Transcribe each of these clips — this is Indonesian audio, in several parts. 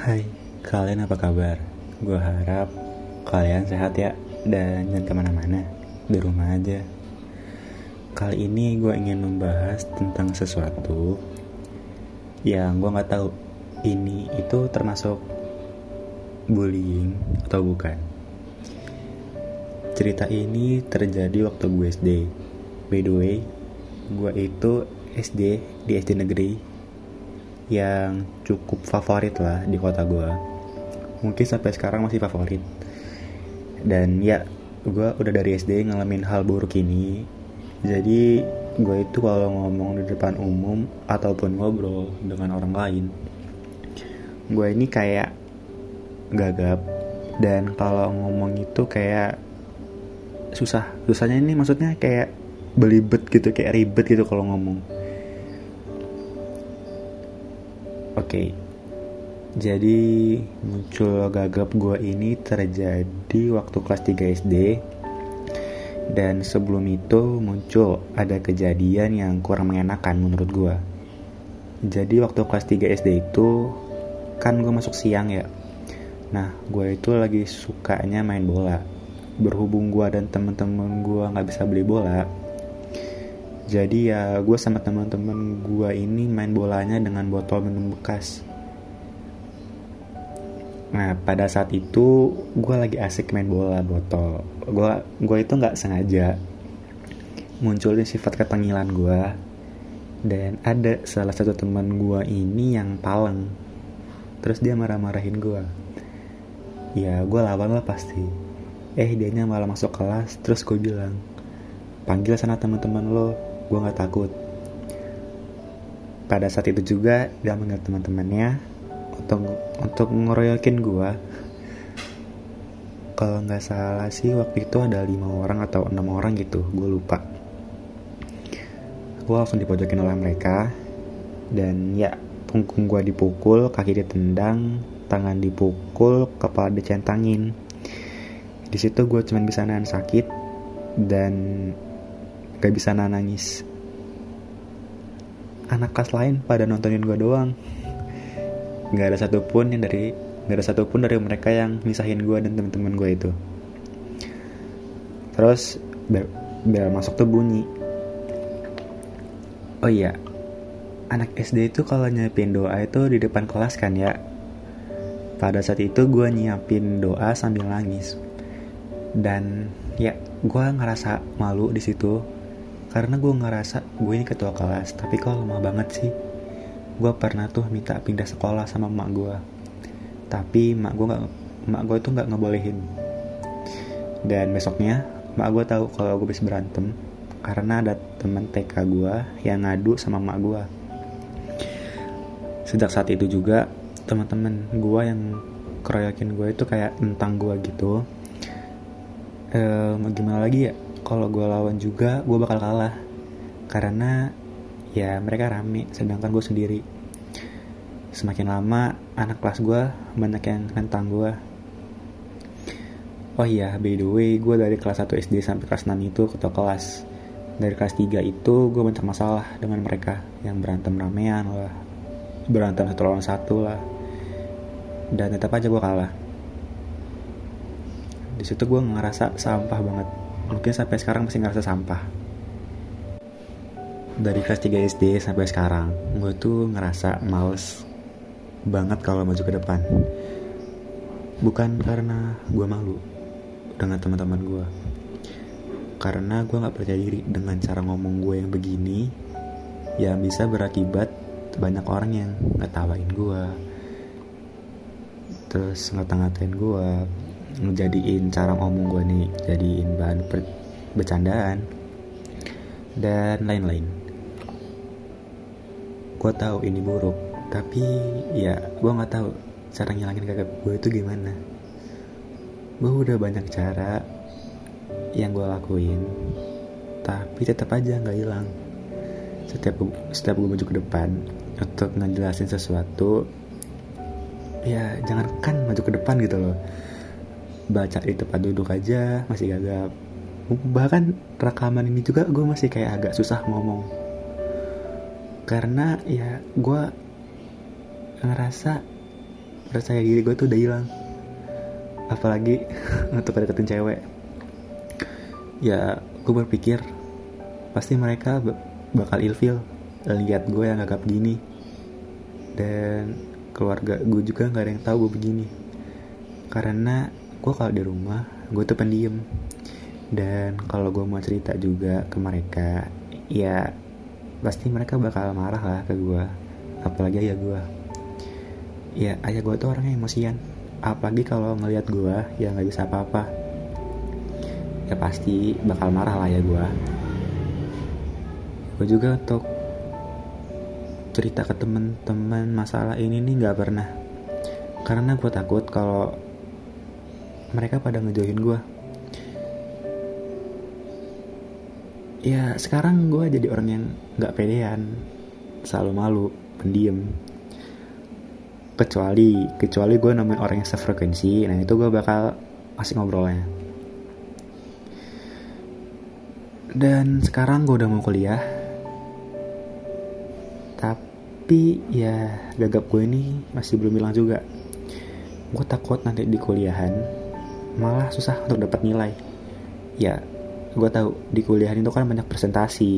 Hai, kalian apa kabar? Gue harap kalian sehat ya dan jangan ke mana-mana, di rumah aja. Kali ini gue ingin membahas tentang sesuatu yang gue nggak tahu ini itu termasuk bullying atau bukan. Cerita ini terjadi waktu gue SD. By the way, gue itu SD di SD negeri yang cukup favorit lah di kota gue mungkin sampai sekarang masih favorit. Dan ya gue udah dari SD ngalamin hal buruk ini. Jadi gue itu kalau ngomong di depan umum ataupun ngobrol dengan orang lain gue ini kayak gagap. Dan kalau ngomong itu kayak susah. Susahnya ini maksudnya kayak belibet gitu kayak ribet gitu kalau ngomong Oke, jadi muncul gagap gue ini terjadi waktu kelas 3 SD dan sebelum itu muncul ada kejadian yang kurang mengenakan menurut gue. Jadi waktu kelas 3 SD itu kan gue masuk siang ya. Nah, gue itu lagi sukanya main bola. Berhubung gue dan temen-temen gue nggak bisa beli bola, jadi ya gue sama teman-teman gue ini main bolanya dengan botol minum bekas. Nah pada saat itu gue lagi asik main bola botol. Gue gue itu nggak sengaja munculin sifat ketengilan gue dan ada salah satu teman gue ini yang paleng. Terus dia marah-marahin gue ya gue lawan lah pasti. Eh dianya malah masuk kelas. Terus gue bilang panggil sana teman-teman lo gue nggak takut. Pada saat itu juga dia manggil teman-temannya untuk untuk ngeroyokin gue kalau nggak salah sih waktu itu ada lima orang atau enam orang gitu gue lupa. Gue langsung dipojokin oleh mereka dan ya punggung gue dipukul kaki ditendang tangan dipukul kepala dicentangin. Di situ gue cuma bisa nahan sakit dan gak bisa nangis. Anak kelas lain pada nontonin gue doang. Gak ada satupun yang dari Gak ada satupun dari mereka yang misahin gue dan teman-teman gue itu. Terus bel, bel masuk tuh bunyi. Oh iya anak SD itu kalau nyiapin doa itu di depan kelas kan ya? Pada saat itu gue nyiapin doa sambil nangis. Dan ya gue ngerasa malu di situ karena gue ngerasa gue ini ketua kelas tapi kok lemah banget sih? Gue pernah tuh minta pindah sekolah sama emak gue tapi emak gue nggak emak gue itu nggak ngebolehin. Dan besoknya emak gue tahu kalau gue bisa berantem karena ada teman TK gue yang ngadu sama emak gue sejak saat itu juga teman-teman gue yang keroyokin gue itu kayak tentang gue gitu. Eh, gimana lagi ya kalau gue lawan juga gue bakal kalah. Karena ya mereka rame sedangkan gue sendiri. Semakin lama anak kelas gue banyak yang nentang gue oh iya by the way gue dari kelas 1 SD sampai kelas 6 itu ketua kelas. Dari kelas 3 itu gue banyak masalah dengan mereka. Yang berantem ramean lah. Berantem satu lawan satu lah. Dan tetap aja gue kalah. Di situ gue ngerasa sampah banget mungkin sampai sekarang masih ngerasa sampah. Dari kelas 3 SD sampai sekarang gue tuh ngerasa males banget kalau maju ke depan. Bukan karena gue malu dengan teman-teman gue. Karena gue nggak percaya diri dengan cara ngomong gue yang begini yang bisa berakibat banyak orang yang ngetawain gue. Terus ngata-ngatain gue ngejadiin cara ngomong gue nih jadiin bahan bercandaan dan lain-lain. Gue tahu ini buruk tapi ya gue nggak tahu cara ngilangin gagap gue itu gimana. Gue udah banyak cara yang gue lakuin tapi tetap aja nggak hilang. Setiap setiap gue maju ke depan untuk ngejelasin sesuatu ya jangan kan maju ke depan gitu loh baca di tempat duduk aja masih agak bahkan rekaman ini juga gue masih kayak agak susah ngomong. Karena ya gue ngerasa percaya diri gue tuh udah hilang. Apalagi untuk deketin cewek. Ya gue berpikir pasti mereka bakal ilfil lihat gue yang agak gini. Dan keluarga gue juga nggak ada yang tahu gue begini. Karena gue kalau di rumah gue tuh pendiam dan kalau gue mau cerita juga ke mereka ya pasti mereka bakal marah lah ke gue apalagi ayah gue ya ayah gue tuh orangnya emosian. Apalagi kalau ngelihat gue ya nggak bisa apa-apa. Ya pasti bakal marah lah ya gue gue juga untuk cerita ke temen-temen masalah ini nih nggak pernah. Karena gue takut kalau mereka pada ngejauhin gue ya sekarang gue jadi orang yang nggak pedean selalu malu pendiam kecuali kecuali gue nemuin orang yang sefrekuensi nah itu gue bakal asik ngobrolnya. Dan sekarang gue udah mau kuliah. Tapi ya gagap gue ini masih belum hilang juga. Gue takut nanti di kuliahan malah susah untuk dapat nilai. Ya gue tahu di kuliahan itu kan banyak presentasi.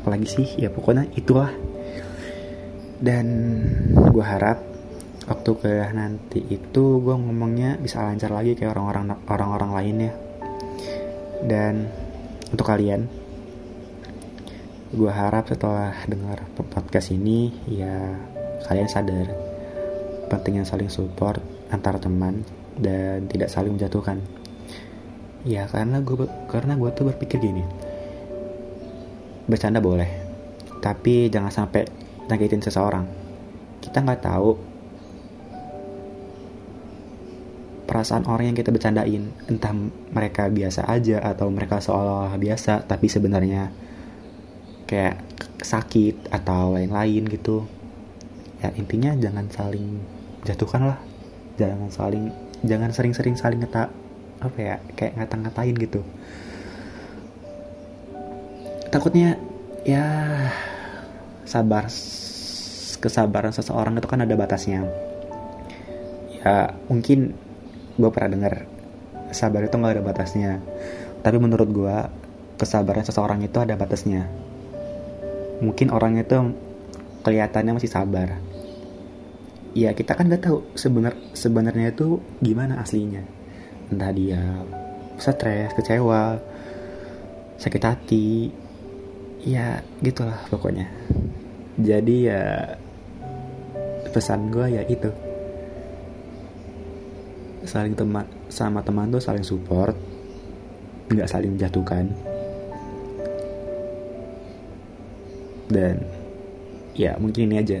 Apalagi sih? Ya pokoknya itulah. Dan gue harap waktu kuliah nanti itu gue ngomongnya bisa lancar lagi kayak orang-orang orang-orang lainnya dan untuk kalian gue harap setelah dengar podcast ini ya kalian sadar pentingnya saling support antar teman dan tidak saling menjatuhkan. Ya karena gue karena gue tuh berpikir gini. Bercanda boleh tapi jangan sampai nyakitin seseorang. Kita nggak tahu perasaan orang yang kita bercandain. Entah mereka biasa aja atau mereka seolah-olah biasa tapi sebenarnya kayak sakit atau lain-lain gitu. Ya intinya jangan saling jatuhkan lah jangan saling jangan sering-sering saling ngeta apa ya kayak ngata-ngatain gitu. Takutnya ya sabar kesabaran seseorang itu kan ada batasnya. Ya mungkin gue pernah dengar sabar itu nggak ada batasnya. Tapi menurut gue kesabaran seseorang itu ada batasnya. Mungkin orang itu kelihatannya masih sabar ya kita kan nggak tahu sebenar sebenarnya itu gimana aslinya. Entah dia stres kecewa sakit hati. Ya gitulah pokoknya. Jadi ya pesan gue ya itu. Saling teman sama teman tuh saling support nggak saling menjatuhkan. Dan ya mungkin ini aja